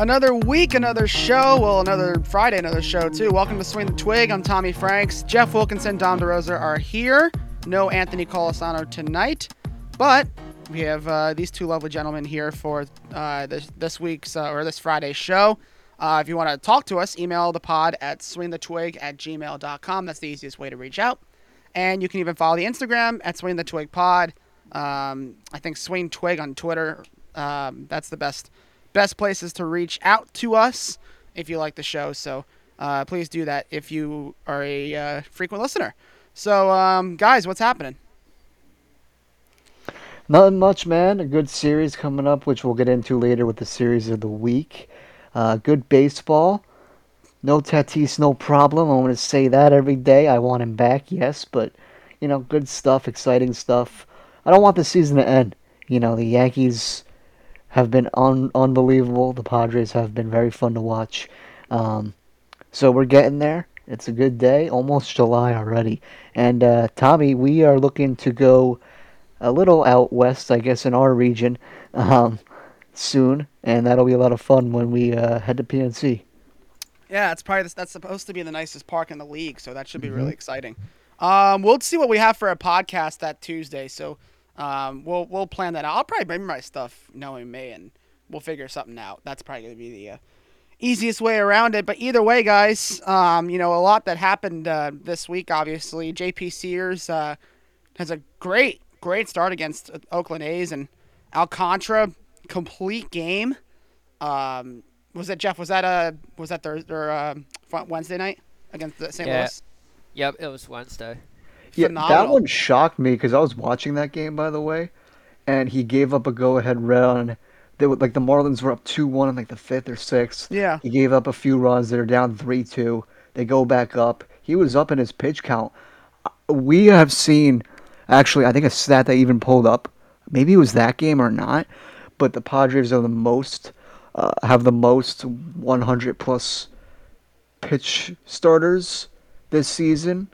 Another week, another show. Well, another Friday, another show too. Welcome to Swing the Twig. I'm Tommy Franks. Jeff Wilkinson, Dom DeRosa are here. No Anthony Colasano tonight, but we have uh, these two lovely gentlemen here for uh, this, this week's uh, or this Friday's show. Uh, if you want to talk to us, email the pod at swingthetwig at gmail.com. That's the easiest way to reach out. And you can even follow the Instagram at Swing the Twig Pod. Um, I think Swing Twig on Twitter. Um, that's the best best places to reach out to us if you like the show. So uh, please do that if you are a uh, frequent listener. So, um, guys, what's happening? Nothing much, man. A good series coming up, which we'll get into later with the series of the week. Uh, good baseball. No Tatis, no problem. I want to say that every day. I want him back, yes, but you know, good stuff, exciting stuff. I don't want the season to end. You know, the Yankees have been un- unbelievable. The Padres have been very fun to watch. Um, so we're getting there. It's a good day, almost July already. And uh, Tommy, we are looking to go a little out west, I guess, in our region um, soon, and that'll be a lot of fun when we uh, head to PNC. Yeah, it's probably that's supposed to be the nicest park in the league, so that should be mm-hmm. really exciting. Um, we'll see what we have for a podcast that Tuesday. So um, we'll we'll plan that out. I'll probably bring my stuff knowing me, and we'll figure something out. That's probably gonna be the uh, easiest way around it. But either way, guys, um, you know a lot that happened uh, this week. Obviously, JP Sears uh, has a great great start against Oakland A's and Alcantara complete game. Um, was that Jeff? Was that a was that Thursday or uh, Wednesday night against the St. Yeah. Louis? Yep, it was Wednesday. Yeah, that one shocked me because I was watching that game, by the way, and he gave up a go-ahead run. They were, like the Marlins were up two-one in like the fifth or sixth. Yeah. He gave up a few runs. They're down three-two. They go back up. He was up in his pitch count. We have seen, actually, I think a stat that even pulled up. Maybe it was that game or not, but the Padres are the most, uh, have the most 100 plus pitch starters this season.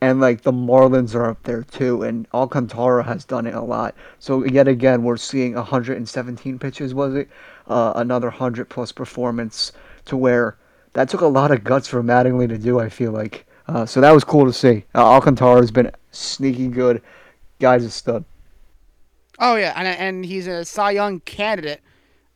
And like the Marlins are up there too, and Alcantara has done it a lot. So yet again, we're seeing 117 pitches. Was it uh, another 100 plus performance to where that took a lot of guts for Mattingly to do. I feel like uh, so that was cool to see. Uh, Alcantara has been sneaky good. Guy's a stud. Oh yeah, and and he's a Cy Young candidate,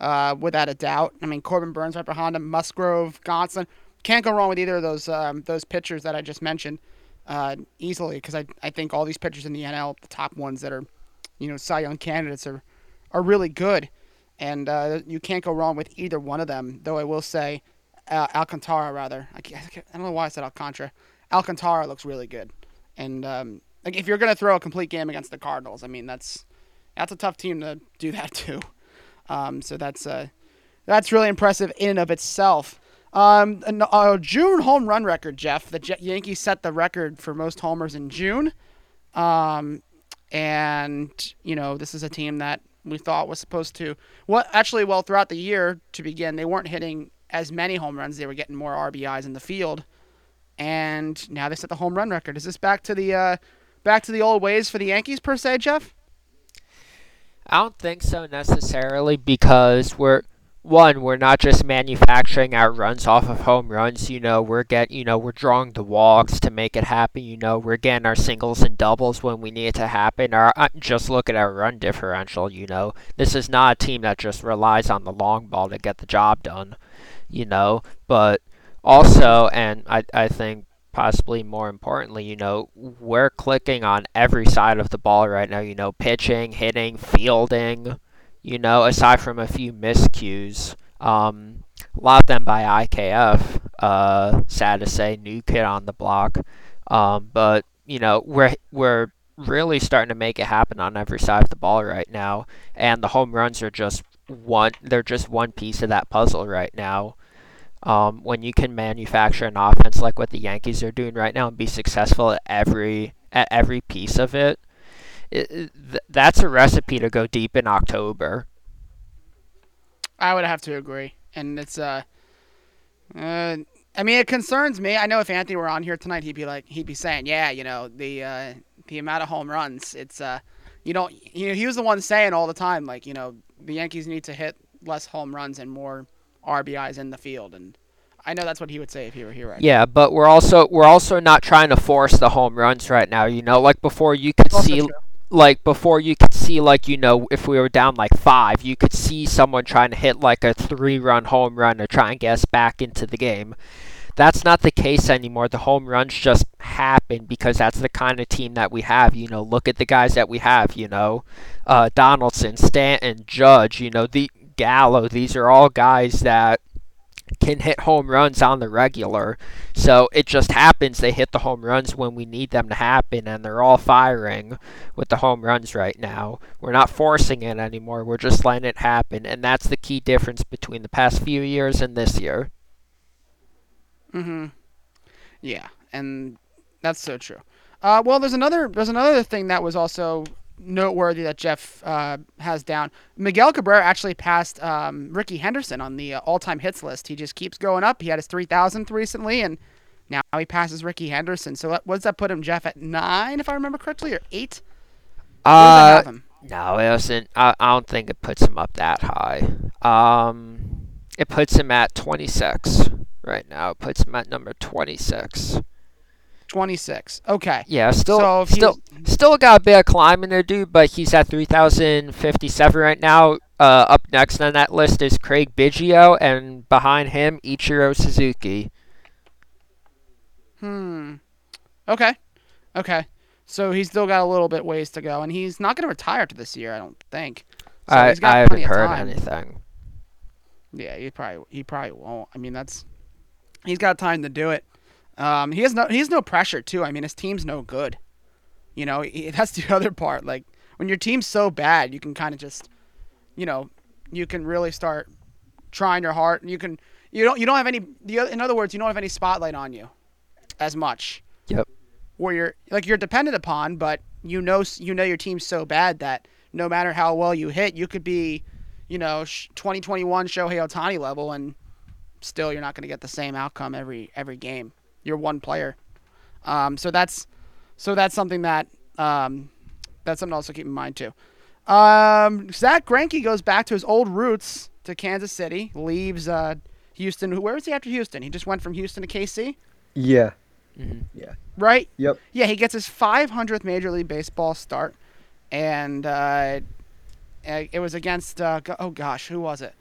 uh, without a doubt. I mean, Corbin Burnes right behind him, Musgrove, Gonsolin. Can't go wrong with either of those um, those pitchers that I just mentioned uh, easily because I, I think all these pitchers in the NL, the top ones that are, you know, Cy Young candidates are, are really good, and uh, you can't go wrong with either one of them. Though I will say, uh, Alcantara rather. I, I, don't know why I said Alcantara. Alcantara looks really good, and um, like if you're gonna throw a complete game against the Cardinals, I mean that's that's a tough team to do that to. Um, so that's uh, that's really impressive in and of itself. Um, a, June home run record, Jeff. The Yankees set the record for most homers in June. Um, and you know this is a team that we thought was supposed to. Well, actually, well, throughout the year to begin, they weren't hitting as many home runs. They were getting more RBIs in the field, and now they set the home run record. Is this back to the uh, back to the old ways for the Yankees per se, Jeff? I don't think so necessarily because we're one, we're not just manufacturing our runs off of home runs. You know, we're get you know we're drawing the walks to make it happen. You know, we're getting our singles and doubles when we need it to happen. Our uh, just look at our run differential. You know, this is not a team that just relies on the long ball to get the job done. You know, but also, and I I think possibly more importantly, you know, we're clicking on every side of the ball right now. You know, pitching, hitting, fielding you know, aside from a few miscues. Um, a lot of them by IKF. Uh, sad to say, new kid on the block. Um, but you know, we're we're really starting to make it happen on every side of the ball right now, and the home runs are just one. They're just one piece of that puzzle right now. Um, when you can manufacture an offense like what the Yankees are doing right now and be successful at every at every piece of it, it, th- that's a recipe to go deep in October. I would have to agree, and it's uh, uh, I mean, it concerns me. I know if Anthony were on here tonight, he'd be like, he'd be saying, yeah, you know, the uh, the amount of home runs, it's uh, you don't, you know, he was the one saying all the time, like, you know, the Yankees need to hit less home runs and more RBIs in the field, and I know that's what he would say if he were here right Yeah, but we're also we're also not trying to force the home runs right now. You know, like before you could Also see true. Like before you could see like you know if we were down like five, you could see someone trying to hit like a three-run home run to try and get us back into the game. That's not the case anymore. The home runs just happen because that's the kind of team that we have. You know, look at the guys that we have. You know, uh, Donaldson, Stanton, Judge. You know, the Gallo. These are all guys that can hit home runs on the regular. So it just happens they hit the home runs when we need them to happen, and they're all firing with the home runs right now. We're not forcing it anymore, we're just letting it happen, and that's the key difference between the past few years and this year. Mm-hmm. Yeah, and that's so true. Uh, well, there's another there's another thing that was also noteworthy that Jeff uh, has down. Miguel Cabrera actually passed um, Rickey Henderson on the uh, all-time hits list. He just keeps going up. He had his 3,000th recently, and now he passes Rickey Henderson. So what, what does that put him, Jeff, at nine, if I remember correctly, or eight? Uh, no, it doesn't. I, I don't think it puts him up that high. Um, it puts him at 26 right now. It puts him at number 26. 26. Okay. Yeah, still, so if still, still got a bit of climbing to do, but he's at 3,057 right now. Uh, up next on that list is Craig Biggio, and behind him, Ichiro Suzuki. Hmm. Okay. Okay. So he's still got a little bit ways to go, and he's not going to retire to this year, I don't think. So I, I haven't heard time. anything. Yeah, he probably he probably won't. I mean, that's he's got time to do it. Um, he has no he has no pressure too. I mean, his team's no good. You know, he, that's the other part. Like when your team's so bad, you can kind of just, you know, you can really start trying your heart. and You can you don't you don't have any. The in other words, you don't have any spotlight on you, as much. Yep. Where you're like you're dependent upon, but you know you know your team's so bad that no matter how well you hit, you could be, you know, 2021 Shohei Ohtani level, and still you're not going to get the same outcome every every game. You're one player, um, so that's so that's something that um, that's something to also keep in mind too. Um, Zack Greinke goes back to his old roots to Kansas City, leaves uh, Houston. Where was he after Houston? He just went from Houston to KC, Yeah. hmm right? Yep. Yeah, he gets his 500th Major League Baseball start, and uh, uh, it was against uh, oh gosh, who was it?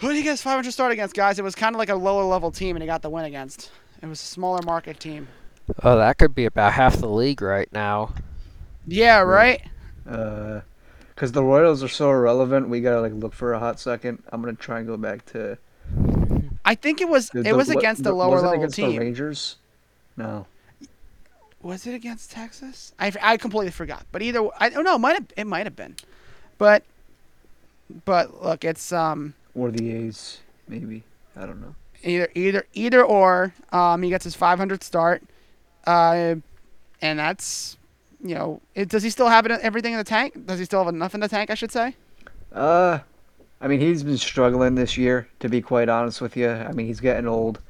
Who did he get his 500 start against, guys? It was kind of like a lower level team, and he got the win against. It was a smaller market team. Oh, that could be about half the league right now. Yeah, right. Uh, because the Royals are so irrelevant, we gotta like look for a hot second. I'm gonna try and go back to. I think it was the- it was what- against the- a lower was it level against team. The Rangers. No. Was it against Texas? I, I completely forgot. But either I don't know. Might have it might have been, but but look, it's um Or the A's, maybe. I don't know. either either either or. Um, he gets his 500 start, uh, and that's you know, it, does he still have it, everything in the tank? Does he still have enough in the tank? I should say. Uh, I mean, he's been struggling this year, to be quite honest with you. I mean, he's getting old.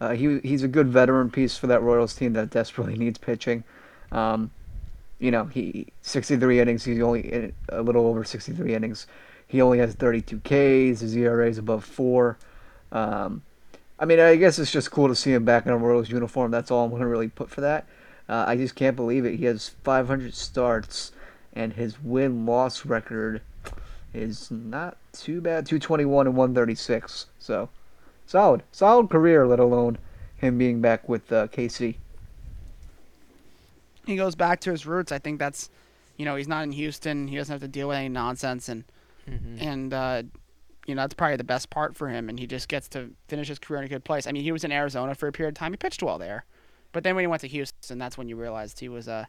Uh, he he's a good veteran piece for that Royals team that desperately needs pitching. Um, you know, he 63 innings. He's only in a little over 63 innings. He only has 32 Ks. His ERA is above four. Um, I mean, I guess it's just cool to see him back in a Royals uniform. That's all I'm gonna really put for that. Uh, I just can't believe it. He has 500 starts, and his win-loss record is not too bad 221 and 136 so solid solid career let alone him being back with uh, KC He goes back to his roots. I think that's, you know, he's not in Houston. He doesn't have to deal with any nonsense, and hmm and uh, you know that's probably the best part for him. And he just gets to finish his career in a good place. I mean, he was in Arizona for a period of time. He pitched well there, but then when he went to Houston, that's when you realized he was a,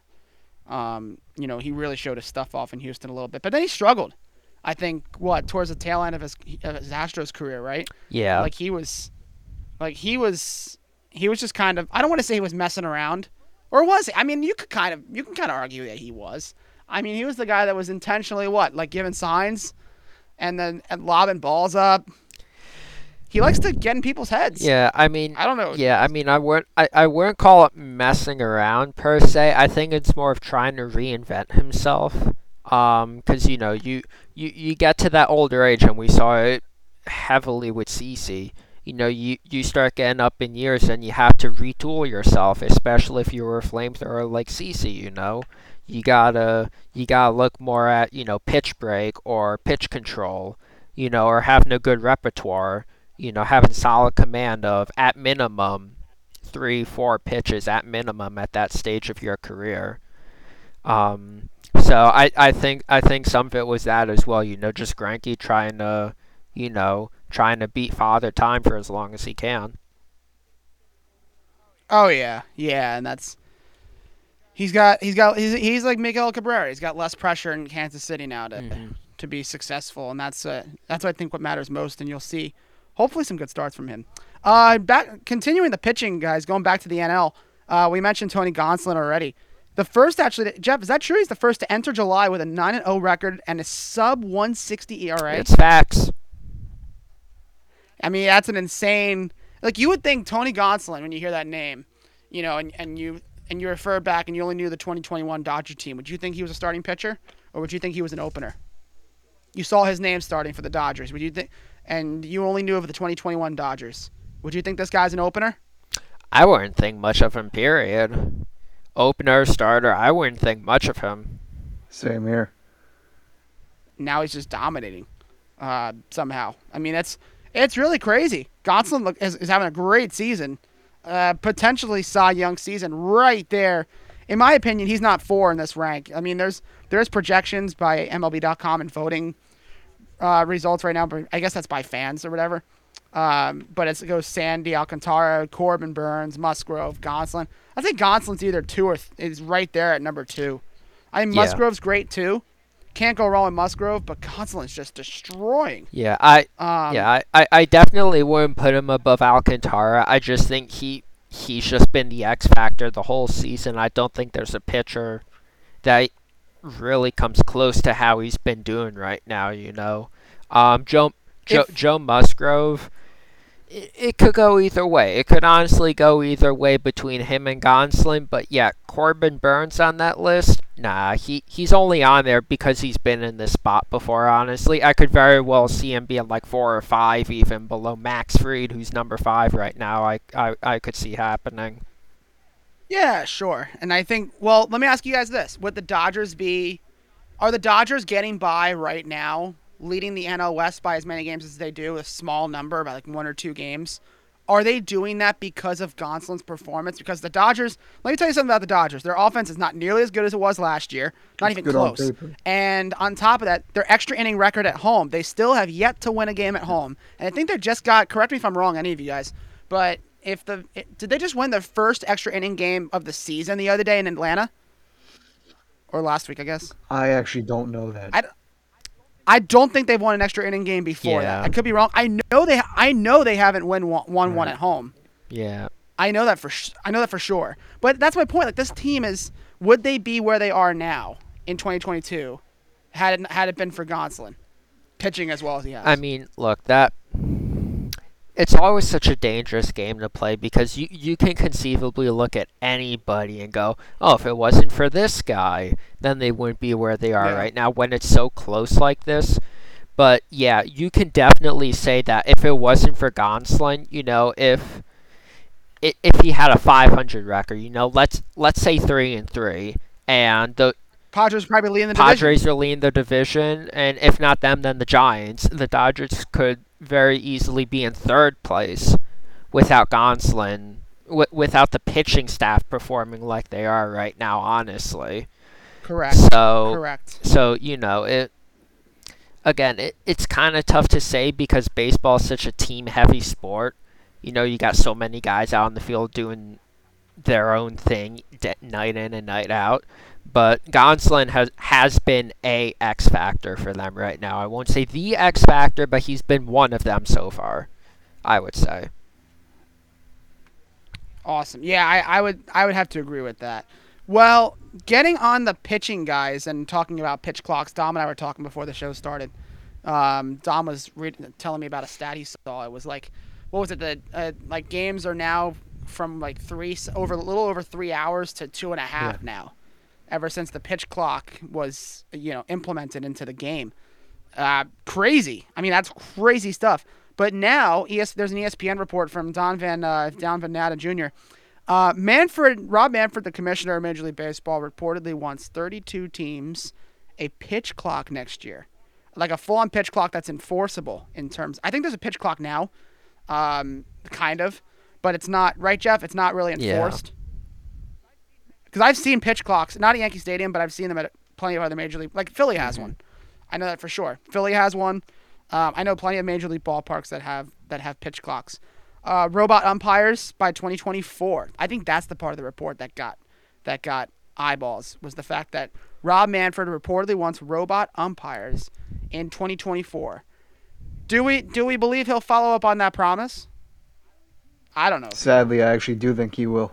um, you know, he really showed his stuff off in Houston a little bit. But then he struggled. I think what towards the tail end of his of his Astros career, right? Yeah. Like he was, like he was, he was just kind of. I don't want to say he was messing around, or was he? I mean, you could kind of, you can kind of argue that he was. I mean, he was the guy that was intentionally what, like giving signs, and then and lobbing balls up. He likes to get in people's heads. yeah. I mean, I don't know. Yeah, I mean, I wouldn't, I, I wouldn't call it messing around per se. I think it's more of trying to reinvent himself. Um, because you know, you, you you get to that older age, and we saw it heavily with CC. You know, you, you start getting up in years and you have to retool yourself, especially if you're a flamethrower like CC, you know. You gotta you gotta look more at, you know, pitch break or pitch control, you know, or having a good repertoire, you know, having solid command of at minimum three, four pitches at minimum at that stage of your career. Um, so I, I think I think some of it was that as well. You know, just Greinke trying to, you know, trying to beat Father Time for as long as he can. Oh yeah, yeah, and that's he's got he's got he's, he's like Miguel Cabrera. He's got less pressure in Kansas City now to Mhm. to be successful, and that's uh, that's what I think what matters most. And you'll see, hopefully, some good starts from him. Uh, back continuing the pitching, guys. Going back to the NL, uh, we mentioned Tony Gonsolin already. The first, actually, Jeff, is that true? He's the first to enter July with a nine and zero record and a sub one sixty ERA. It's facts. I mean, that's an insane. Like you would think Tony Gonsolin when you hear that name, you know, and, and you and you refer back and you only knew the 2021 Dodger team. Would you think he was a starting pitcher, or would you think he was an opener? You saw his name starting for the Dodgers. Would you think? And you only knew of the 2021 Dodgers. Would you think this guy's an opener? I wouldn't think much of him. Period. Opener, starter. I wouldn't think much of him. Same here. Now he's just dominating, uh, somehow. I mean, it's it's really crazy. Gonsolin look, is, is having a great season, uh, potentially Cy Young season right there. In my opinion, he's not four in this rank. I mean, there's there's projections by MLB.com and voting uh, results right now, but I guess that's by fans or whatever. Um, but it's, it goes Sandy, Alcantara, Corbin Burnes, Musgrove, Gonsolin. I think Gonsolin's either two or th- is right there at number two. I Yeah. Musgrove's great too. Can't go wrong with Musgrove, but Gonsolin's just destroying. Yeah, I Um, yeah, I, I, I definitely wouldn't put him above Alcantara. I just think he he's just been the X factor the whole season. I don't think there's a pitcher that really comes close to how he's been doing right now. You know, um, Joe Joe, If- Joe Musgrove. It, it could go either way. It could honestly go either way between him and Gonsolin. But yeah, Corbin Burnes on that list. Nah, he he's only on there because he's been in this spot before. Honestly, I could very well see him being like four or five, even below Max Fried, who's number five right now. I I, I could see happening. Yeah, sure. And I think, well, let me ask you guys this: Would the Dodgers be? Are the Dodgers getting by right now, leading the NL West by as many games as they do, a small number, by like one or two games? Are they doing that because of Gonsolin's performance? Because the Dodgers, let me tell you something about the Dodgers. Their offense is not nearly as good as it was last year, not It's even good on close. And on top of that, their extra inning record at home, they still have yet to win a game at home. And I think they just got, correct me if I'm wrong, any of you guys, but if the did they just win their first extra inning game of the season the other day in Atlanta? Or last week, I guess. I actually don't know that. I, I don't think they've won an extra inning game before Yeah. that. I could be wrong. I know they I know they haven't win one, won one at home. Yeah. I know that for sh- I know that for sure. But that's my point. Like this team is would they be where they are now in 2022 had it had it been for Gonsolin pitching as well as he has? I mean, look, that it's always such a dangerous game to play because you you can conceivably look at anybody and go, "Oh, if it wasn't for this guy, then they wouldn't be where they are Yeah. right now." When it's so close like this, but yeah, you can definitely say that if it wasn't for Gonsolin, you know, if if he had a 500 record, you know, let's let's say three and three, and the Padres probably leading the division. Padres are leading the division, and if not them, then the Giants. The Dodgers could very easily be in third place without Gonsolin, w- without the pitching staff performing like they are right now. Honestly, Correct. so Correct. so you know it. Again, it, it's kind of tough to say because baseball is such a team-heavy sport. You know, you got so many guys out on the field doing their own thing night in and night out. But Gonsolin has has been a X factor for them right now. I won't say the X factor, but he's been one of them so far. I would say. Awesome. Yeah, I, I would I would have to agree with that. Well, getting on the pitching guys and talking about pitch clocks, Dom and I were talking before the show started. Um, Dom was reading, telling me about a stat he saw. It was like, what was it? The uh, like games are now from like three over a little over three hours to two and a half Yeah. now, ever since the pitch clock was you know implemented into the game. Uh, crazy. I mean, that's crazy stuff. But now, ES, there's an ESPN report from Don Van uh, Don Van Natta Jr. Uh, Manfred, Rob Manfred, the commissioner of Major League Baseball, reportedly wants 32 teams a pitch clock next year, like a full-on pitch clock that's enforceable in terms. I think there's a pitch clock now, um, kind of, but it's not right, Jeff. It's not really Yeah. Enforced. Because I've seen pitch clocks, not at Yankee Stadium, but I've seen them at plenty of other major league. Like Philly has one. I know that for sure. Philly has one. Um, I know plenty of major league ballparks that have that have pitch clocks. Uh, robot umpires by 2024. I think that's the part of the report that got that got eyeballs was the fact that Rob Manfred reportedly wants robot umpires in 2024. Do we do we believe he'll follow up on that promise? I don't know. Sadly, I actually do think he will.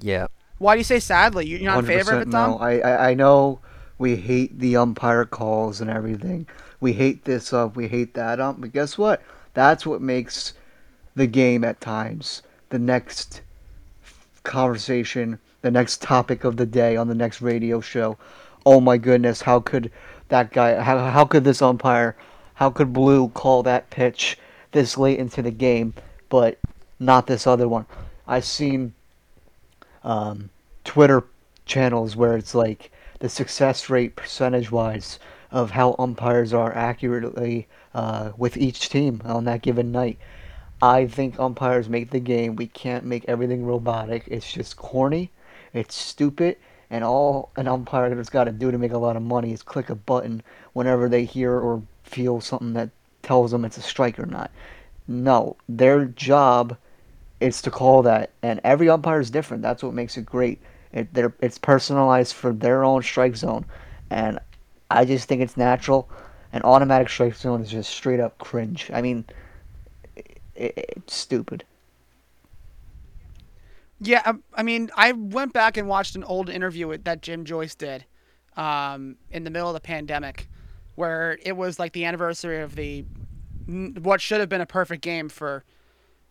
Yeah. Why do you say sadly? You- You're not in favor of it, Tom? no. I, I I know we hate the umpire calls and everything. We hate this up, we hate that up. But guess what? That's what makes the game at times the next conversation, the next topic of the day on the next radio show. Oh my goodness, how could that guy? How how could this umpire? How could Blue call that pitch this late into the game, but not this other one? I've seen um, Twitter channels where it's like the success rate percentage wise of how umpires are accurately uh, with each team on that given night. I think umpires make the game. We can't make everything robotic. It's just corny. It's stupid. And all an umpire has got to do to make a lot of money is click a button whenever they hear or feel something that tells them it's a strike or not. No, their job is to call that, and every umpire is different. That's what makes it great. It, it's personalized for their own strike zone, and I just think it's natural. An automatic strike zone is just straight up cringe. I mean, it, it's stupid. Yeah, I, I mean, I went back and watched an old interview that Jim Joyce did um, in the middle of the pandemic, where it was like the anniversary of the what should have been a perfect game for.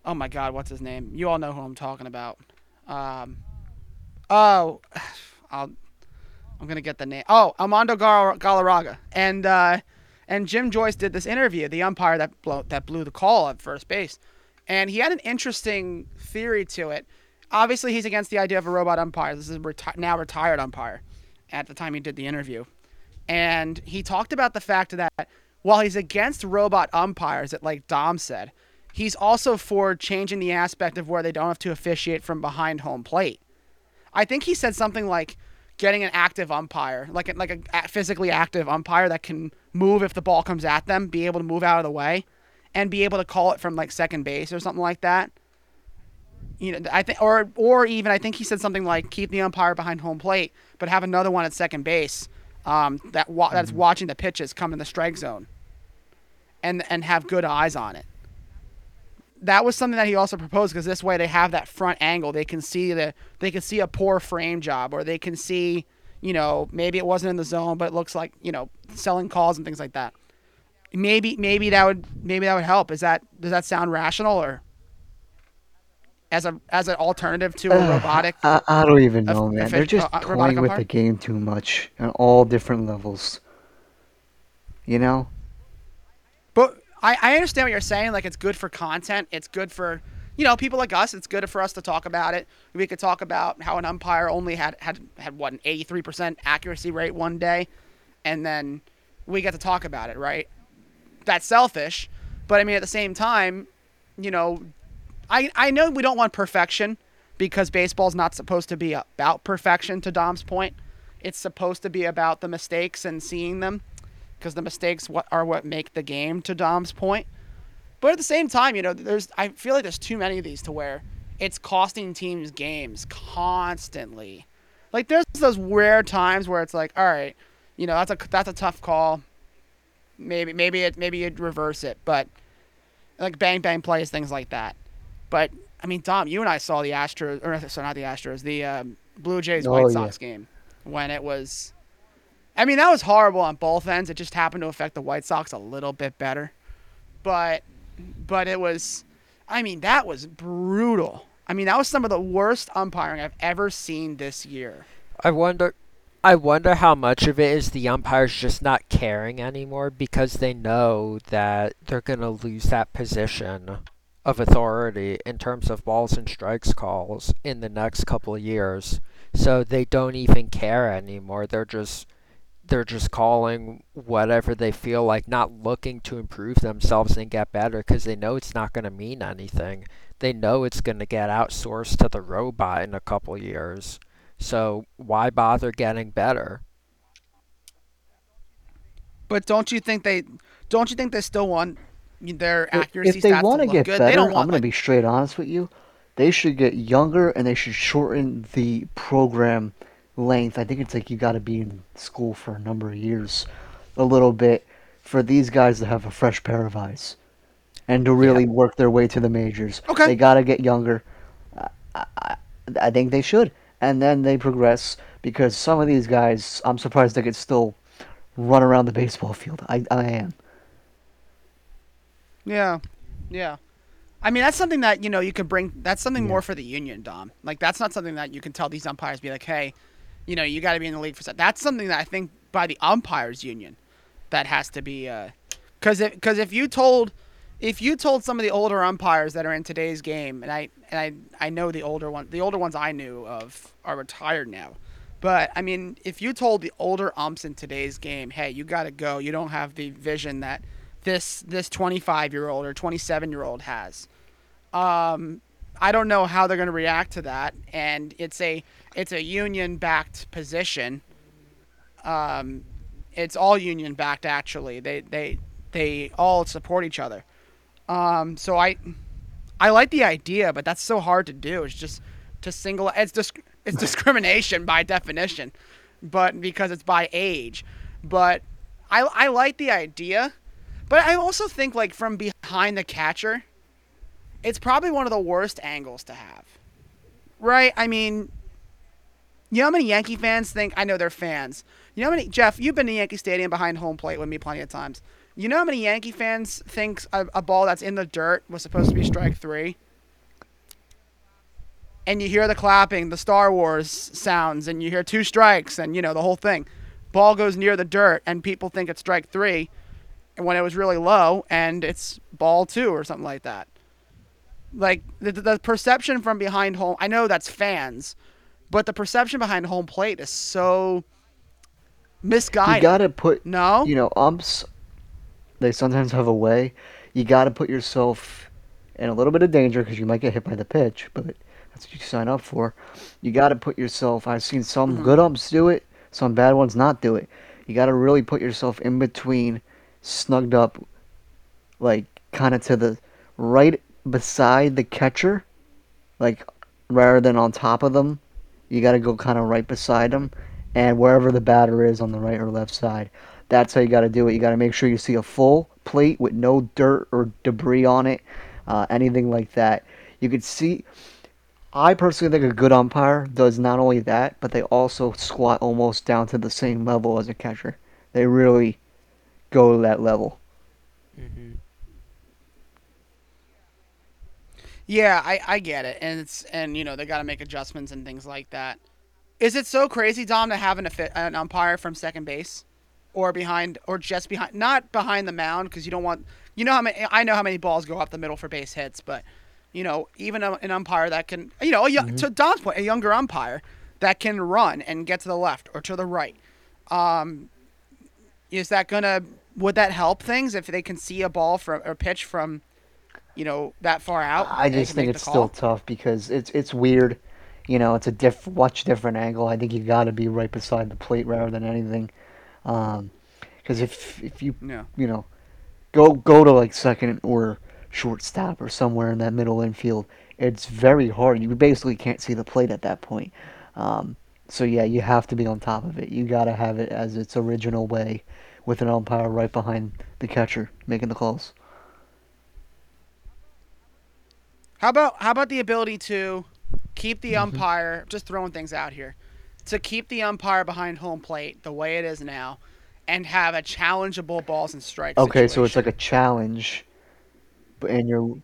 Oh my God, what's his name? You all know who I'm talking about. Um, oh, I'll, I'm gonna get the name. Oh, Armando Gar- Galarraga, and uh, and Jim Joyce did this interview, the umpire that blow, that blew the call at first base, and he had an interesting theory to it. Obviously, he's against the idea of a robot umpire. This is a reti- now retired umpire. At the time he did the interview, and he talked about the fact that while he's against robot umpires, that like Dom said, he's also for changing the aspect of where they don't have to officiate from behind home plate. I think he said something like getting an active umpire, like a, like a physically active umpire that can move if the ball comes at them, be able to move out of the way, and be able to call it from like second base or something like that. You know, I think, or or even I think he said something like keep the umpire behind home plate, but have another one at second base um, that wa- that's watching the pitches come in the strike zone, and and have good eyes on it that was something that he also proposed because this way they have that front angle. They can see the they can see a poor frame job, or they can see, you know, maybe it wasn't in the zone, but it looks like you know selling calls and things like that. Maybe maybe that would maybe that would help. Is that does that sound rational or as a as an alternative to a robotic? I, I don't even know, man. of They're just uh, uh, toying with the game too much on all different levels. You know? I, I understand what you're saying. Like it's good for content. It's good for you know people like us. It's good for us to talk about it. We could talk about how an umpire only had had had what an 83% accuracy rate one day, and then we get to talk about it, right? That's selfish, but I mean at the same time, you know, I I know we don't want perfection because baseball's not supposed to be about perfection. To Dom's point, it's supposed to be about the mistakes and seeing them because the mistakes what are what make the game to Dom's point. But at the same time, you know, there's I feel like there's too many of these to where it's costing teams games constantly. Like there's those rare times where it's like, all right, you know, that's a that's a tough call. Maybe maybe it maybe you'd reverse it, but like bang bang plays things like that. But I mean, Dom, you and I saw the Astros or sorry, not the Astros, the um, Blue Jays Oh, White yeah. Sox game when it was I mean, that was horrible on both ends. It just happened to affect the White Sox a little bit better. But but it was I mean, that was brutal. I mean, that was some of the worst umpiring I've ever seen this year. I wonder I wonder how much of it is the umpires just not caring anymore because they know that they're going to lose that position of authority in terms of balls and strikes calls in the next couple of years. So they don't even care anymore. They're just they're just calling whatever they feel like, not looking to improve themselves and get better because they know it's not going to mean anything. They know it's going to get outsourced to the robot in a couple years. So why bother getting better? But don't you think they don't you think they still want their If accuracy if they stats to want to look get good? They better, don't I'm going like to be straight honest with you. They should get younger and they should shorten the program length. I think it's like you got to be in school for a number of years, a little bit, for these guys to have a fresh pair of eyes and to Yeah. really work their way to the majors. Okay. They got to get younger. I, I, I think they should. And then they progress because some of these guys, I'm surprised they could still run around the baseball field. I, I am. Yeah, yeah. I mean, that's something that you know you could bring. That's something Yeah. more for the union, Dom. Like that's not something that you can tell these umpires. Be like, hey, you know, you got to be in the league for. That. That's something that I think by the umpires union, that has to be. Because if because if you told, if you told some of the older umpires that are in today's game, and I and I I know the older one, the older ones I knew of are retired now. But I mean, if you told the older umps in today's game, hey, you got to go. You don't have the vision that this this 25 year old or 27 year old has. Um, I don't know how they're going to react to that, and it's a it's a union backed position. Um, it's all union backed actually. They they they all support each other. Um, so I I like the idea, but that's so hard to do. It's just to single it's disc, it's discrimination by definition, but because it's by age. But I I like the idea, but I also think like from behind the catcher, it's probably one of the worst angles to have. Right? I mean, you know how many Yankee fans think I know they're fans. You know how many Jeff, you've been to Yankee Stadium behind home plate with me plenty of times. You know how many Yankee fans think a, a ball that's in the dirt was supposed to be strike three? And you hear the clapping, the Star Wars sounds, and you hear two strikes, and you know the whole thing. Ball goes near the dirt, and people think it's strike three, when it was really low, and it's ball two or something like that. Like the, the perception from behind home, I know that's fans, but the perception behind home plate is so misguided. You got to put no, you know, umps, they sometimes have a way. You got to put yourself in a little bit of danger because you might get hit by the pitch, but that's what you sign up for. You got to put yourself. I've seen some Mhm. good umps do it, some bad ones not do it. You got to really put yourself in between, snugged up, like kind of to the right beside the catcher, like rather than on top of them. You got to go kind of right beside them, and wherever the batter is on the right or left side. That's how you got to do it. You got to make sure you see a full plate with no dirt or debris on it, uh, anything like that. You could see. I personally think a good umpire does not only that, but they also squat almost down to the same level as a catcher. They really go to that level. hmm Yeah, I, I get it, and it's and you know they got to make adjustments and things like that. Is it so crazy, Dom, to have an an umpire from second base, or behind, or just behind, not behind the mound because you don't want, you know how many I know how many balls go up the middle for base hits, but you know even a, an umpire that can, you know, a, young to Dom's point, a younger umpire that can run and get to the left or to the right. Um, is that gonna would that help things if they can see a ball from or pitch from, you know, that far out? I just think it's still tough because it's it's weird. You know, it's a diff much different angle. I think you got to be right beside the plate rather than anything. Um 'cause because if if you Yeah. you know go go to like second or shortstop or somewhere in that middle infield, it's very hard. You basically can't see the plate at that point. Um, so yeah, you have to be on top of it. You got to have it as its original way, with an umpire right behind the catcher making the calls. How about how about the ability to keep the Mm-hmm. umpire just throwing things out here to keep the umpire behind home plate the way it is now and have a challengeable balls and strikes Okay, so it's like a challenge, but and you're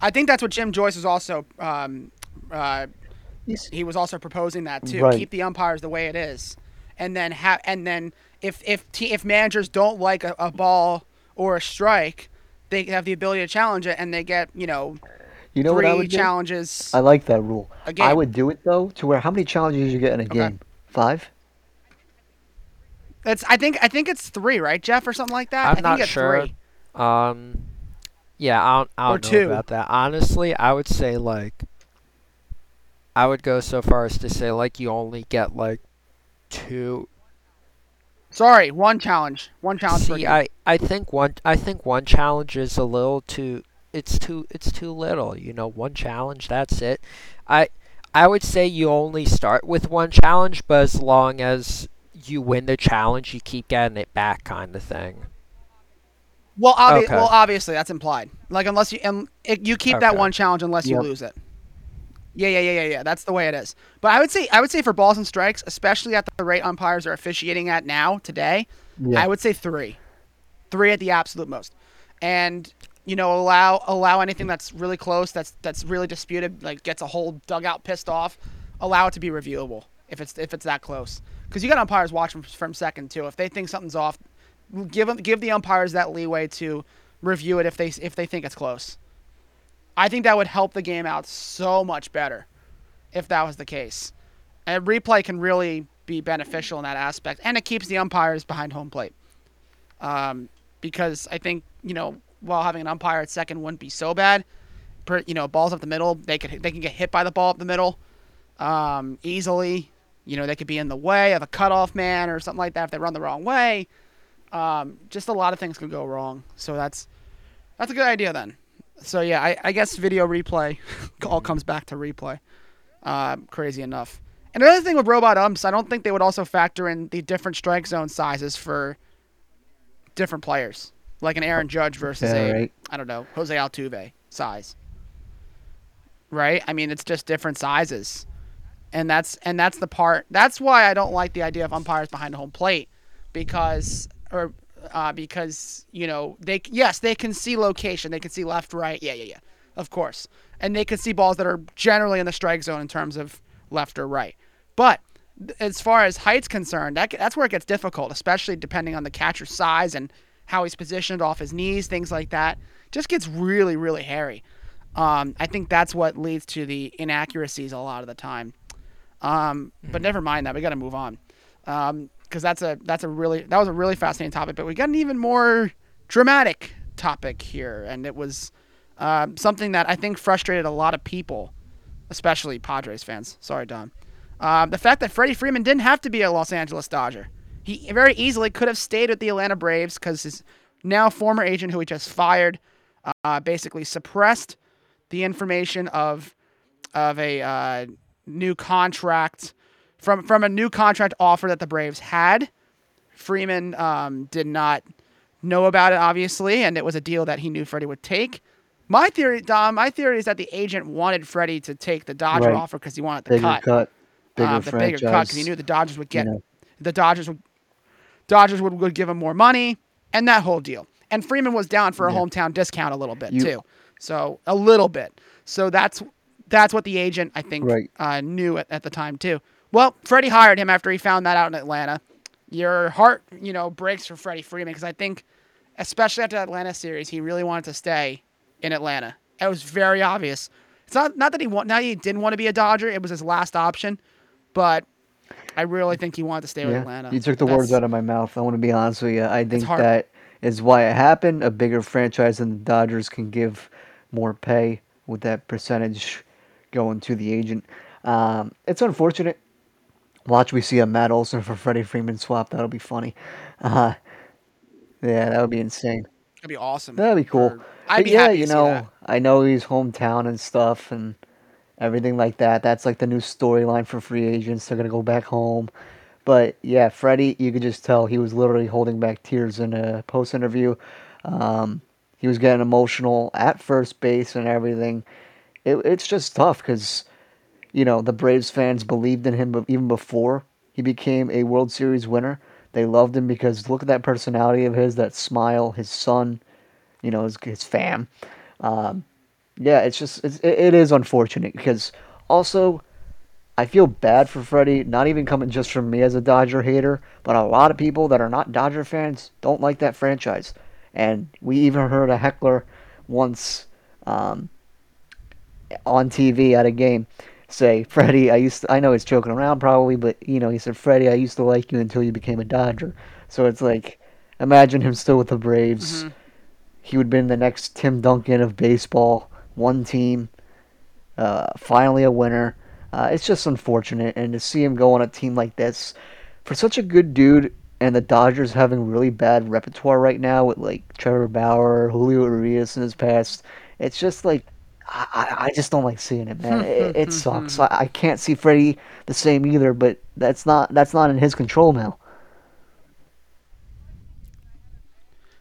I think that's what Jim Joyce was also um, uh, he was also proposing that too. Right. Keep the umpires the way it is, and then have and then if if te- if managers don't like a, a ball or a strike, they have the ability to challenge it, and they get you know You know what I three would do? challenges. I like that rule. A I game. would do it though to where how many challenges you get in a game? Five? It's I think I think it's three, right, Jeff, or something like that. I I'm think not you get sure. Three. Um, yeah, I don't, I don't know two. about that. Honestly, I would say like, I would go so far as to say like you only get like two. Sorry, one challenge. One challenge See, game. I, I think one I think one challenge is a little too. It's too it's too little. You know, one challenge. That's it. I I would say you only start with one challenge, but as long as you win the challenge, you keep getting it back, kind of thing. Well, obvi- Okay. well, obviously that's implied. Like unless you um, it, you keep that one challenge unless you Yep. lose it. Yeah, yeah, yeah, yeah, yeah. That's the way it is. But I would say I would say for balls and strikes, especially at the rate umpires are officiating at now today, Yeah. I would say three, three at the absolute most, and you know allow allow anything that's really close, that's that's really disputed, like gets a whole dugout pissed off, allow it to be reviewable if it's if it's that close, because you got umpires watching from, from second too. If they think something's off, give them give the umpires that leeway to review it if they if they think it's close. I think that would help the game out so much better if that was the case. And replay can really be beneficial in that aspect, and it keeps the umpires behind home plate. Um, because I think you know while having an umpire at second wouldn't be so bad. Per, you know, balls up the middle, they could they can get hit by the ball up the middle um, easily. You know, they could be in the way of a cutoff man or something like that if they run the wrong way. Um, just a lot of things could go wrong. So that's that's a good idea then. So yeah, I, I guess video replay all comes back to replay. Uh, crazy enough. And another thing with robot umps, I don't think they would also factor in the different strike zone sizes for different players, like an Aaron Judge versus Yeah, a right. I don't know Jose Altuve size. Right? I mean, it's just different sizes, and that's and that's the part. That's why I don't like the idea of umpires behind the home plate, because or uh, because you know they yes they can see location, they can see left, right, yeah, yeah, yeah, of course, and they can see balls that are generally in the strike zone in terms of left or right, but as far as height's concerned, that that's where it gets difficult, especially depending on the catcher's size and how he's positioned off his knees, things like that. Just gets really, really hairy. Um, I think that's what leads to the inaccuracies a lot of the time. Um, But never mind that. We got to move on because that's a that's a really that was a really fascinating topic. But we got an even more dramatic topic here, and it was um, something that I think frustrated a lot of people, especially Padres fans. Sorry, Dom. Um, the fact that Freddie Freeman didn't have to be a Los Angeles Dodger. He very easily could have stayed with the Atlanta Braves because his now former agent, who he just fired, uh, basically suppressed the information of of a uh, new contract from from a new contract offer that the Braves had. Freeman um, did not know about it, obviously, and it was a deal that he knew Freddie would take. My theory, Dom, my theory is that the agent wanted Freddie to take the Dodger Right. offer because he wanted the Bigger cut, cut. Bigger um, the franchise. bigger cut, because he knew the Dodgers would get you know. the Dodgers would Dodgers would, would give him more money and that whole deal. And Freeman was down for a Yeah. hometown discount a little bit You- too, so a little bit. So that's that's what the agent I think Right. uh, knew at, at the time too. Well, Freddie hired him after he found that out in Atlanta. Your heart, you know, breaks for Freddie Freeman because I think, especially after the Atlanta series, he really wanted to stay in Atlanta. It was very obvious. It's not not that he want, not he didn't want to be a Dodger. It was his last option, but I really think he wanted to stay with Yeah, Atlanta. you took the words out of my mouth. I want to be honest with you. I think that is why it happened. A bigger franchise than the Dodgers can give more pay with that percentage going to the agent. Um, it's unfortunate. Watch we see a Matt Olson for Freddie Freeman swap. That'll be funny. Uh, yeah, that would be insane. That'd be awesome. That'd be cool. Or- I'd be yeah, happy to you know. I know he's hometown and stuff and everything like that. That's like the new storyline for free agents. They're gonna go back home. But yeah, Freddie, you could just tell he was literally holding back tears in a post interview. Um, he was getting emotional at first base and everything. It, it's just tough because, you know, the Braves fans believed in him even before he became a World Series winner. They loved him because look at that personality of his, that smile, his son, you know, his, his fam. Um, yeah, it's just it's, it, it is unfortunate because also I feel bad for Freddie, not even coming just from me as a Dodger hater, but a lot of people that are not Dodger fans don't like that franchise. And we even heard a heckler once um, on TV at a game say, Freddie, I used to, I know he's joking around probably, but you know, he said, Freddie, I used to like you until you became a Dodger. So it's like, imagine him still with the Braves. Mm-hmm. He would have been the next Tim Duncan of baseball, one team, uh, finally a winner. Uh, it's just unfortunate, and to see him go on a team like this, for such a good dude, and the Dodgers having really bad repertoire right now with like Trevor Bauer, Julio Urias in his past, it's just like I, I just don't like seeing it, man. Hmm, it, hmm, it hmm, sucks. I, I can't see Freddie the same either, but that's not that's not in his control now.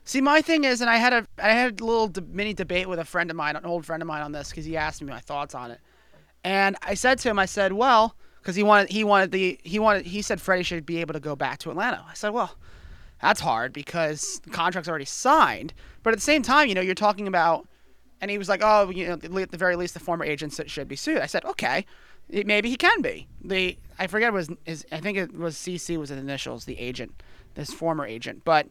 See, my thing is, and I had a I had a little mini debate with a friend of mine, an old friend of mine, on this because he asked me my thoughts on it, and I said to him, I said, well, because he wanted he wanted the he wanted he said Freddie should be able to go back to Atlanta. I said, well, that's hard because the contract's already signed, but at the same time, you know, you're talking about, and he was like, oh, you know, at the very least, the former agents should be sued. I said, okay, maybe he can be. The I forget was his, I think it was CC was the initials, the agent, this former agent, but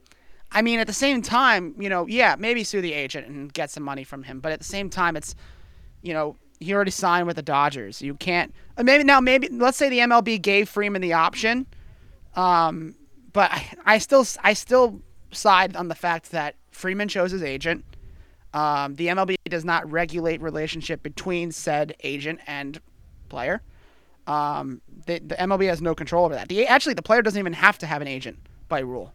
I mean, at the same time, you know, yeah, maybe sue the agent and get some money from him. But at the same time, it's, you know, he already signed with the Dodgers. You can't. uh, Maybe now, maybe let's say the MLB gave Freeman the option, um, but I, I still, I still side on the fact that Freeman chose his agent. Um, the MLB does not regulate relationship between said agent and player. Um, the, the MLB has no control over that. The actually, the player doesn't even have to have an agent by rule.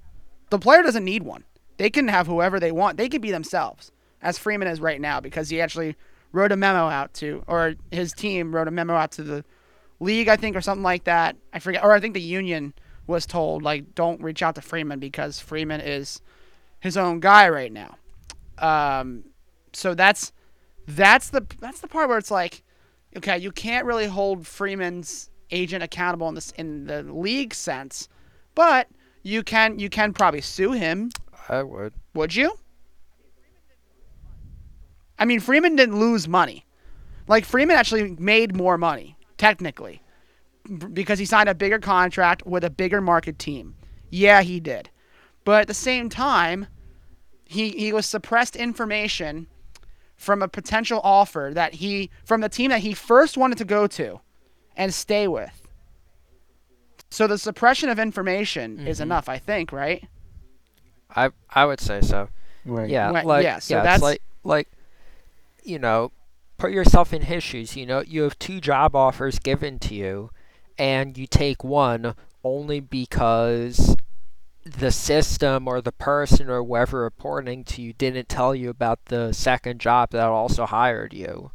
The player doesn't need one. They can have whoever they want. They can be themselves, as Freeman is right now, because he actually wrote a memo out to, or his team wrote a memo out to the league, I think, or something like that. I forget, or I think the union was told like, don't reach out to Freeman because Freeman is his own guy right now. Um, so that's that's the that's the part where it's like, okay, you can't really hold Freeman's agent accountable in this in the league sense, but you can you can probably sue him. I would. Would you? I mean, Freeman didn't lose money. Like Freeman actually made more money technically because he signed a bigger contract with a bigger market team. Yeah, he did. But at the same time, he he was suppressed information from a potential offer that he from the team that he first wanted to go to and stay with. So the suppression of information is Mhm. enough, I think, right? I I would say so. Right. Yeah, Right, like yeah, so yeah, that's- it's like like you know, put yourself in his shoes. You know, you have two job offers given to you, and you take one only because the system or the person or whoever reporting to you didn't tell you about the second job that also hired you.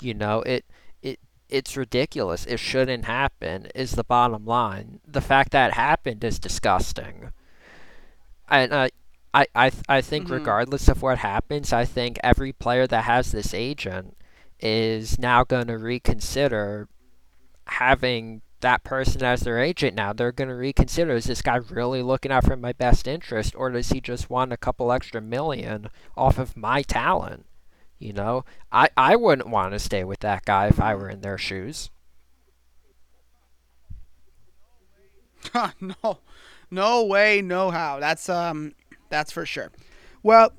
You know, it it it's ridiculous. It shouldn't happen. Is the bottom line. The fact that it happened is disgusting. And uh, I I I think Mhm. regardless of what happens, I think every player that has this agent is now going to reconsider having that person as their agent now. They're going to reconsider is this guy really looking out for my best interest or does he just want a couple extra million off of my talent? You know, I, I wouldn't want to stay with that guy if I were in their shoes. no, no way, no how. That's um, that's for sure. Well,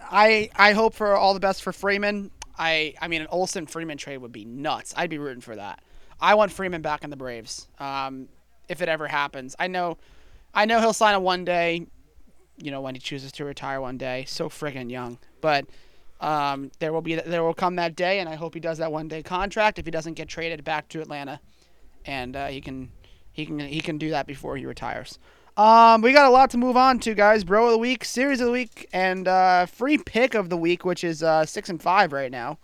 I I hope for all the best for Freeman. I I mean, an Olson Freeman trade would be nuts. I'd be rooting for that. I want Freeman back in the Braves. Um, if it ever happens, I know, I know he'll sign a one day. You know when he chooses to retire one day. So friggin' young, but. Um, there will be there will come that day, and I hope he does that one day contract. If he doesn't get traded back to Atlanta, and uh, he can he can he can do that before he retires. Um, we got a lot to move on to, guys. Bro of the week, series of the week, and uh, free pick of the week, which is uh, six and five right now.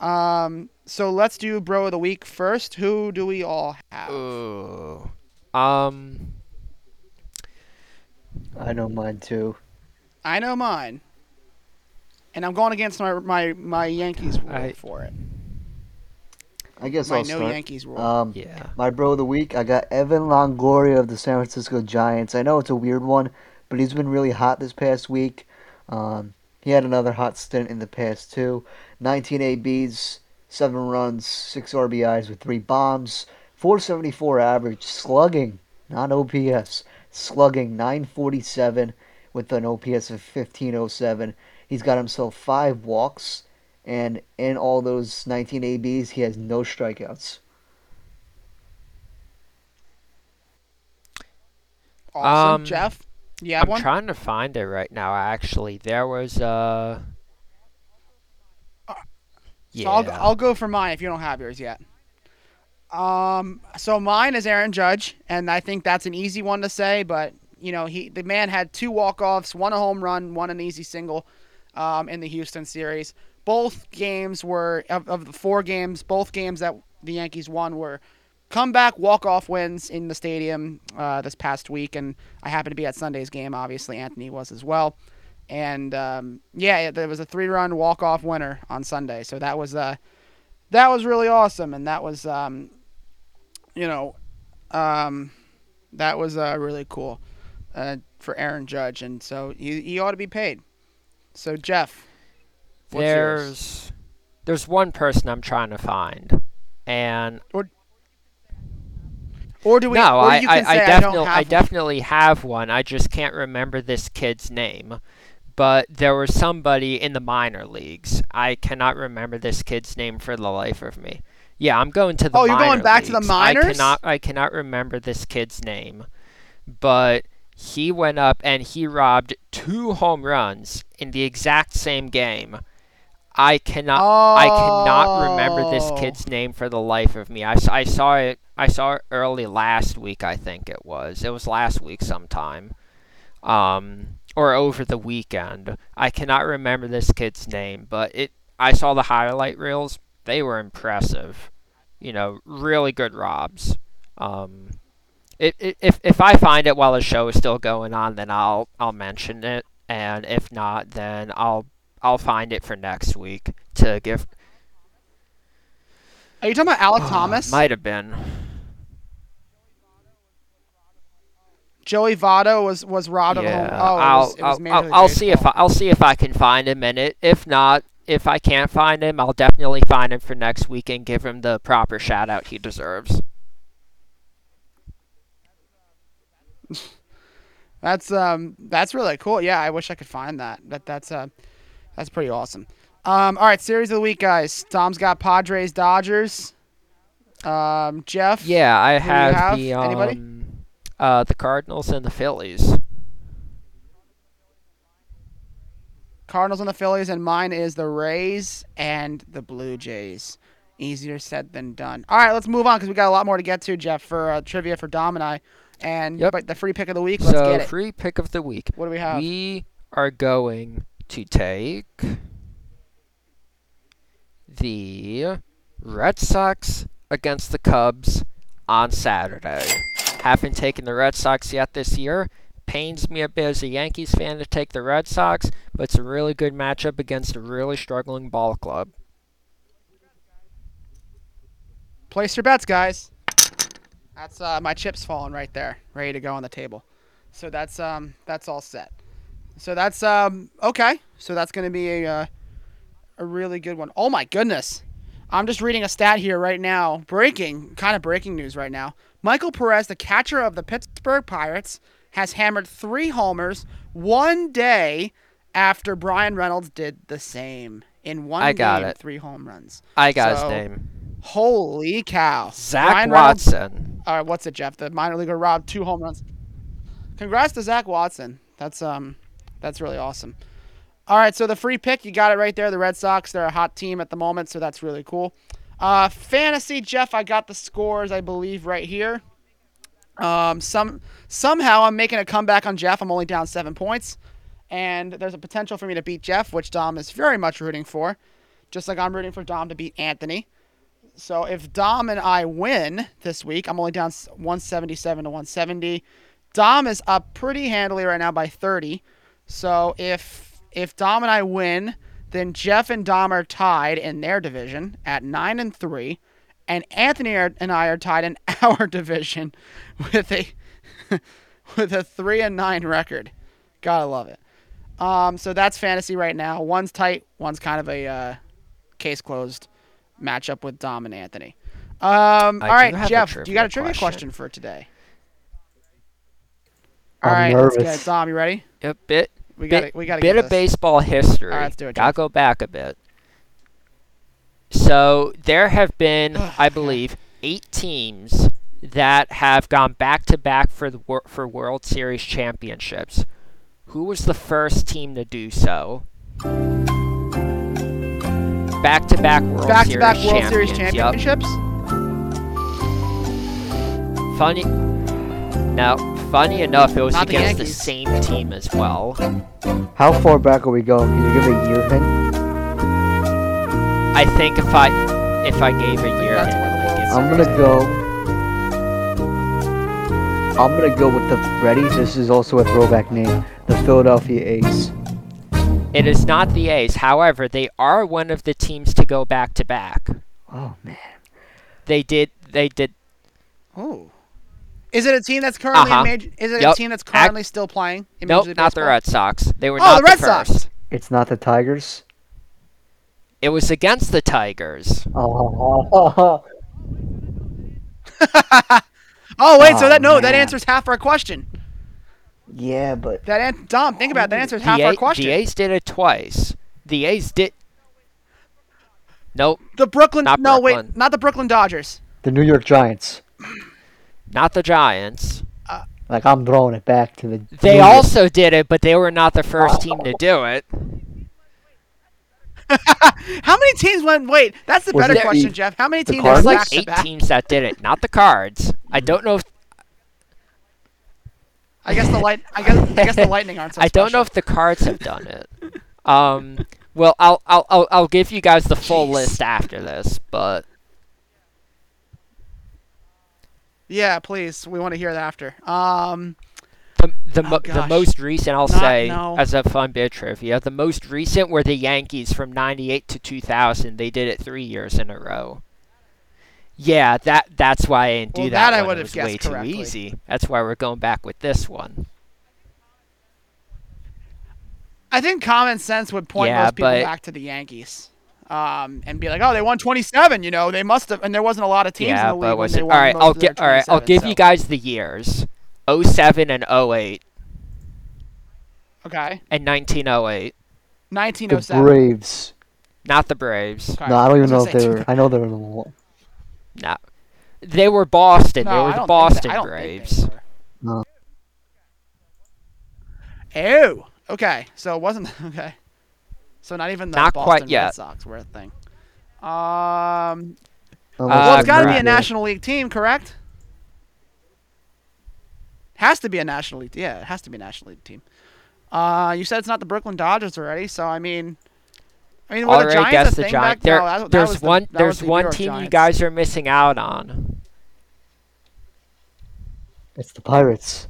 Um, so let's do bro of the week first. Who do we all have? Ooh. Um. I know mine too. I know mine, and I'm going against my my, my Yankees rule I- for it. I guess My I'll no start. Yankees rule. Um, Yeah. My bro of the week, I got Evan Longoria of the San Francisco Giants. I know it's a weird one, but he's been really hot this past week. Um, he had another hot stint in the past too. 19 ABs, seven runs, six RBIs with three bombs, 474 average, slugging, not OPS, slugging 947 with an OPS of 1507. He's got himself five walks, and in all those 19 ABs, he has no strikeouts. Awesome, Um, Jeff. Yeah, I'm one? trying to find it right now. Actually, there was uh. Yeah. So I'll, I'll go for mine if you don't have yours yet. Um, so mine is Aaron Judge, and I think that's an easy one to say. But you know, he the man had two walk offs, one a home run, one an easy single, um, in the Houston series. Both games were of, of the four games. Both games that the Yankees won were comeback walk off wins in the stadium uh, this past week, and I happened to be at Sunday's game. Obviously, Anthony was as well. And um, yeah, it was a three-run walk-off winner on Sunday, so that was uh, that was really awesome, and that was um, you know, um, that was uh, really cool uh, for Aaron Judge, and so he, he ought to be paid. So Jeff, what's yours? there's there's one person I'm trying to find, and or or do we? no, or I, I, I I, definitely don't I, definitely have one. I just can't remember this kid's name. But there was somebody in the minor leagues. I cannot remember this kid's name for the life of me. Yeah, I'm going to the Oh, you're going back to the leagues. minors? I cannot I cannot remember this kid's name. But he went up and he robbed two home runs in the exact same game. I cannot I cannot remember this Oh. kid's name for the life of me. I, I saw it. I saw it early last week. I think it was. It was last week sometime, um, or over the weekend. I cannot remember this kid's name, but it. I saw the highlight reels. They were impressive. You know, really good robs. Um, it, it, if if I find it while the show is still going on, then I'll I'll mention it, and if not, then I'll I'll find it for next week to give. Are you talking about Alek Thomas? Might have been. Joey Votto was was robbed yeah, home. Oh, it I'll was, it was I'll, I'll, I'll see if I, I'll see if I can find him in it. If not, if I can't find him, I'll definitely find him for next week and give him the proper shout out he deserves. That's um that's really cool. Yeah, I wish I could find that. That that's uh that's pretty awesome. Um all right, series of the week guys. Tom's got Padres Dodgers. Um Jeff. Yeah, I Who do you have, have? the Anybody? Uh, the Cardinals and the Phillies. Cardinals and the Phillies and mine is the Rays and the Blue Jays. Easier said than done. All right, let's move on cuz we got a lot more to get to, Jeff, for uh, trivia for Dom and I. And Yep. but the free pick of the week, let's so get it. free pick of the week. What do we have? We are going to take the Red Sox against the Cubs on Saturday. Haven't taken the Red Sox yet this year. Pains me a bit as a Yankees fan to take the Red Sox, but it's a really good matchup against a really struggling ball club. Place your bets, guys. That's uh, my chips falling right there, ready to go on the table. So that's um that's all set. So that's um okay. So that's gonna be a uh, a really good one. Oh my goodness, I'm just reading a stat here right now. Breaking, kind of breaking news right now. Michael Perez, the catcher of the Pittsburgh Pirates, has hammered three homers one day after Bryan Reynolds did the same in one I got game, it. three home runs. I got So, his name. Holy cow! Zach Bryan Reynolds- Watson. all right, what's it, Jeff? The minor leaguer robbed two home runs. Congrats to Zach Watson. That's um, that's really awesome. All right, so the free pick, you got it right there. The Red Sox, they're a hot team at the moment, so that's really cool. Uh, fantasy, Jeff, I got the scores, I believe, right here. Um, some somehow I'm making a comeback on Jeff. I'm only down seven points, and there's a potential for me to beat Jeff, which Dom is very much rooting for, just like I'm rooting for Dom to beat Anthony. So if Dom and I win this week, I'm only down 177 to 170. Dom is up pretty handily right now by 30. So if if Dom and I win, then Jeff and Dom are tied in their division at 9 and 3, and Anthony and I are tied in our division with a with a 3 and 9 record. Got to love it. Um, so that's fantasy right now. One's tight, one's kind of a uh, case closed matchup with Dom and Anthony. Um, I all do right, have a Jeff, you got a trivia trivia question question. for today? I'm All right, let's nervous. get it. Dom, you ready? Yep, bit We got We got to bit of baseball history. All right, let's do it, Gotta Jeff. go back a bit. So there have been, I believe, eight teams that have gone back to back for the wor- for World Series championships. Who was the first team to do so? Back to back World Back to Series back World Series championships. Funny. No, funny enough, it was Not against the, Yankees. same team as well. How far back are we going? Can you give a year hint? I think if I if I gave a year, hint, it when the would World give I'm gonna go. I'm gonna go with the ready. This is also a throwback name. The Philadelphia A's. It is not the A's. However, they are one of the teams to go back to back. Oh man. They did. They did. Oh. Is it a team that's currently Uh-huh. in major? Is it a team that's currently still playing in Nope, Major not the Red Sox. They were Oh, not the Red Sox. first. It's not the Tigers. It was against the Tigers. Oh. Oh wait, so Oh, that no, that man. answers half our question. yeah, but That an- Dom, think about it, that answers half the, our A- question. the A's did it twice. The A's did. Nope, The Brooklyn, Not no Brooklyn. wait, not the Brooklyn Dodgers. the New York Giants. Not the Giants. Like I'm throwing it back to the. They New York- also did it, but they were not the first team to do it. How many teams went? Wait, that's the Was better question, the- Jeff. How many the teams There's like eight back? teams that did it, not the Cards. I don't know if I guess the light. I guess. I guess the Lightning aren't so I don't know if the Cards have done it. Um, well, I'll I'll I'll, I'll give you guys the full Jeez. list after this, but Yeah, please. We want to hear that after. Um, the the, Oh, mo- the most recent I'll Not- say no. as a fun bit of trivia, the most recent were the Yankees from '98 to 2000. They did it three years in a row. Yeah, that that's why I didn't do Well, that. that I would have guessed way too easy. That's why we're going back with this one. I think common sense would point Yeah, most people but- back to the Yankees. Um, and be like, oh, they won 27. You know, they must have, and there wasn't a lot of teams yeah, in the league but when was they it? won All right, I'll of get. All right, I'll give so- you guys the years: 07 and 08 Okay, and 1908. 1907. the Braves. Not the Braves. Okay. No, I don't even was know if they were. I know they were the one. No, they were Boston. No, they were the don't Boston think they, I don't Braves. Think they were. No. Oh, okay. So it wasn't okay. So not even the Not Boston quite Red yet. Sox were a thing. Um, Uh, well, it's got to be a. National League team, correct? Has to be a National League. Yeah, it has to be a National League team. Uh, you said it's not the Brooklyn Dodgers already, so I mean, I mean, were the Already Giants guessed a the Giants. back? There, no, that, that there's was the- one. that was there's the one York team you guys are missing out on. It's the Pirates.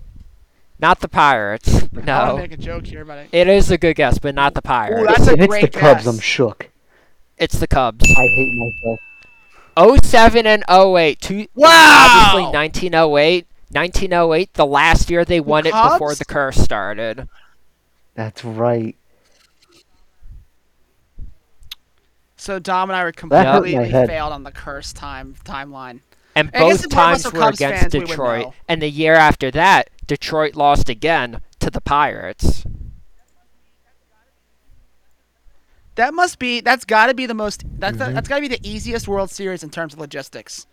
Not the Pirates. No. I want to No, make a joke here, but I, it is a good guess, but not the Pirates. Ooh, that's a if it's great the Cubs, guess. I'm shook. it's the Cubs. I hate myself. 07 and 08. Two, Wow! Obviously 1908. 1908, the last year they won it before the curse started. That's right. so Dom and I were That hurt my completely failed on the curse time timeline. And I both if both of us times were were Cubs against fans, Detroit. know. And the year after that, Detroit lost again to the Pirates. That must be. That's got to be the most. That's Mm-hmm. the, that's got to be the easiest World Series in terms of logistics.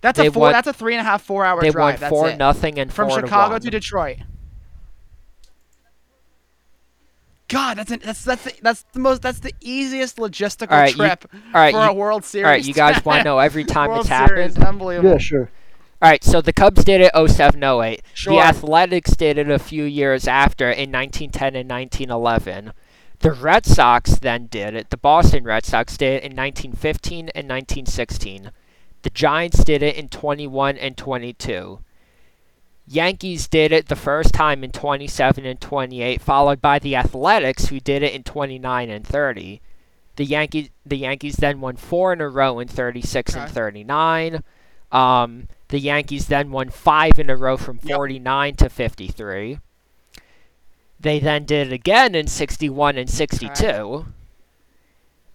That's They a four. won- that's a three and a half, four hour They drive. won 4 it. nothing and From 4 to Chicago 1. to Detroit. God, that's an, that's that's the, that's the most that's the easiest logistical All right, you- trip all right, for you- a World Series. All right, you guys want to know every time World it's Series, happened? unbelievable. Yeah, sure. All right, so the Cubs did it 07 08. Sure. The Athletics did it a few years after in 1910 and 1911. The Red Sox then did it. The Boston Red Sox did it in 1915 and 1916. The Giants did it in 21 and 22. Yankees did it the first time in 27 and 28, followed by the Athletics, who did it in 29 and 30. The Yankees, the Yankees then won four in a row in 36 and 39. Um, the Yankees then won five in a row from Yep. 49 to 53. They then did it again in 61 and 62.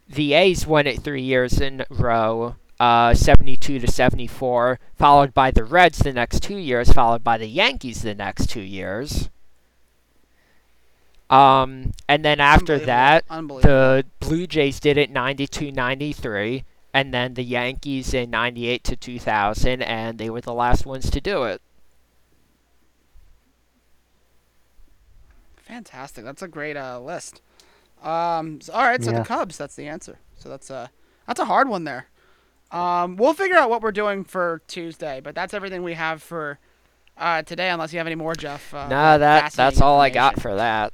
The A's won it three years in a row. Uh, 72 to 74, followed by the Reds the next two years, followed by the Yankees the next two years. Um, and then after Unbelievable. that, Unbelievable. the Blue Jays did it 92 93, and then the Yankees in 98 to 2000, and they were the last ones to do it. Fantastic. That's a great uh, list. Um, so- all right, so Yeah. the Cubs. That's the answer. So that's a that's a hard one there. Um, we'll figure out what we're doing for Tuesday, but that's everything we have for uh, today. Unless you have any more, Jeff. Uh, no, that that's all I got for that.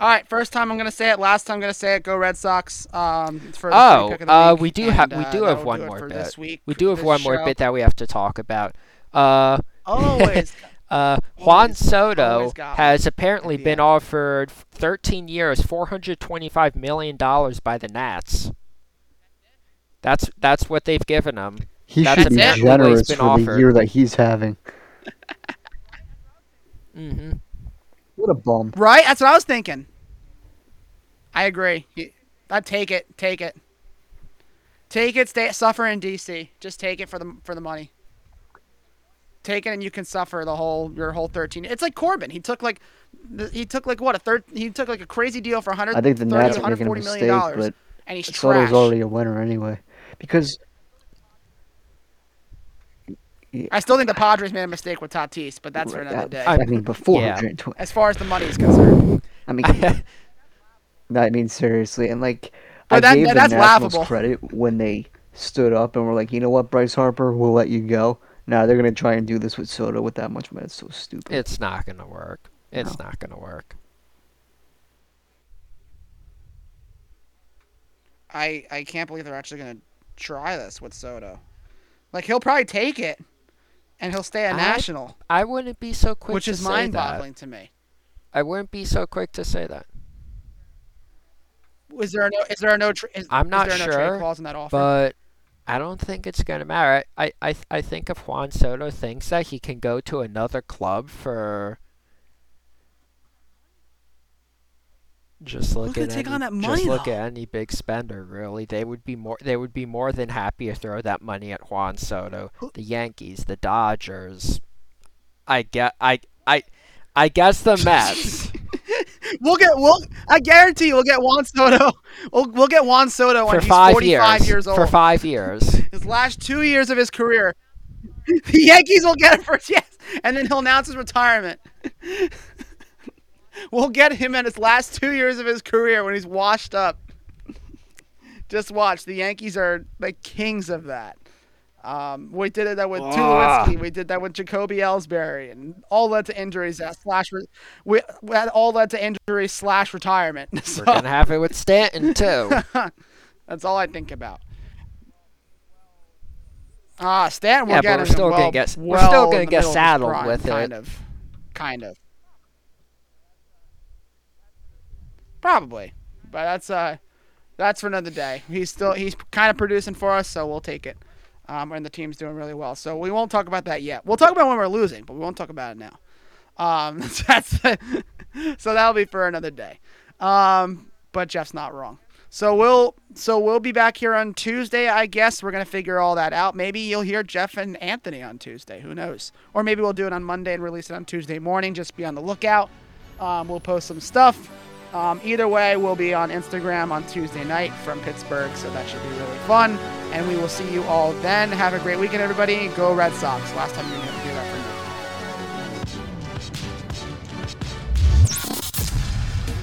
All right, first time I'm gonna say it. Last time I'm gonna say it. Go Red Sox. Um, for the Oh, free pick of the uh, we do have- and, we uh, do have one do more bit. this week. We do have this one more bit that we have to talk about. Uh, Always. Uh, Juan Always- Soto always has apparently been end. offered 13 years, 425 million dollars by the Nats. That's that's what they've given him. He That's should be exactly what generous been for offered. the year that he's having. mm-hmm. What a bum. right. That's what I was thinking. I agree. I'd take it. Take it. Take it. Stay. Suffer in DC. Just take it for the for the money. Take it, and you can suffer the whole your whole thirteen. It's like Corbin. He took like, he took like what a third. He took like a crazy deal for 100. I think the Nats are making a 140 million mistake, dollars, but and he's Soto's trash. already a winner anyway. Because I still think the Padres made a mistake with Tatis, but that's for another I- day. I mean, before Yeah. as far as the money is concerned. I mean, I mean seriously, and like But I that- gave the that's Nationals laughable. credit when they stood up and were like, you know what, Bryce Harper, we'll let you go. Now they're gonna try and do this with Soto with that much money. It's so stupid. It's not gonna work. It's No. not gonna work. I I can't believe they're actually gonna try this with Soto. Like he'll probably take it, and he'll stay a I- national, I wouldn't be so quick which to is say that. mind-boggling to me. I wouldn't be so quick to say that. Is there a no? Is there a no? Tra- is, I'm is not there a no sure, trade clause in that offer? But I don't think it's gonna matter. I, I I think if Juan Soto thinks that he can go to another club for just look at take any, on that just look though? at any big spender really. They would be more they would be more than happy to throw that money at Juan Soto. The Yankees, the Dodgers. I get I I I guess the Mets. We'll get. We'll. I guarantee you, we'll get Juan Soto. We'll, we'll get Juan Soto when for he's five 45 years. years old. For five years. his last two years of his career, the Yankees will get him for yes, and then he'll announce his retirement. we'll get him in his last two years of his career when he's washed up. Just watch. The Yankees are the kings of that. Um, we did it that with Ah. Tulowitzki. We did that with Jacoby Ellsbury, and all led to injuries uh, slash. Re- we, we had all led to injuries slash retirement. So We're gonna have it with Stanton too. that's all I think about. Ah, Stanton will Yeah, get but we're still well, gonna get- we're still gonna get middle of his saddled prime, with it. kind of, kind of. Probably, but that's uh, that's for another day. He's still he's kind of producing for us, so we'll take it. Um, and the team's doing really well, so we won't talk about that yet. We'll talk about when we're losing, but we won't talk about it now. Um, that's so that'll be for another day. Um, but Jeff's not wrong. So we'll so we'll be back here on Tuesday. I guess we're gonna figure all that out. Maybe you'll hear Jeff and Anthony on Tuesday. Who knows? Or maybe we'll do it on Monday and release it on Tuesday morning. Just be on the lookout. Um, we'll post some stuff. Um, either way, we'll be on Instagram on Tuesday night from Pittsburgh, so that should be really fun. And we will see you all then. Have a great weekend, everybody. Go Red Sox. Last time you do that for me.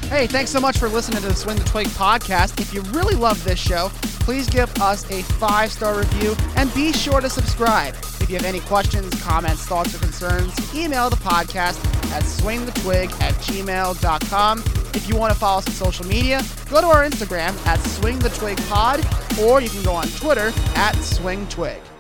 Hey, thanks so much for listening to the Swing the Twig podcast. If you really love this show, please give us a five star review and be sure to subscribe. If you have any questions, comments, thoughts, or concerns, email the podcast at swingthetwig at gmail.com. If you want to follow us on social media, go to our Instagram at swingthetwigpod, or you can go on Twitter at swingtwig.